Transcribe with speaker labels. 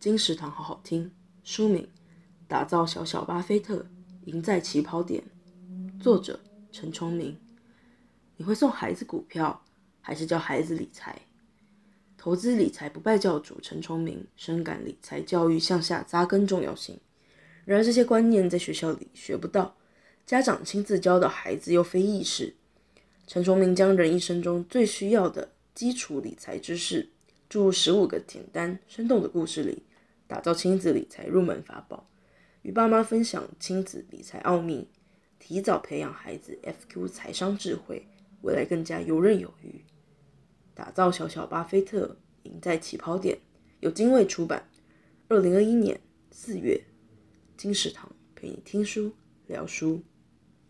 Speaker 1: 金石堂好好听。书名：打造小小巴菲特，赢在起跑点。作者：陈崇明。你会送孩子股票，还是教孩子理财？投资理财不败教主陈崇明深感理财教育向下扎根重要性。然而这些观念在学校里学不到，家长亲自教导孩子又非易事。陈崇明将人一生中最需要的基础理财知识，注入十五个简单生动的故事里。打造亲子理财入门法宝，与爸妈分享亲子理财奥秘，提早培养孩子 FQ 财商智慧，未来更加游刃有余。打造小小巴菲特，赢在起跑点。由精卫出版，二零二一年四月。金石堂陪你听书聊书。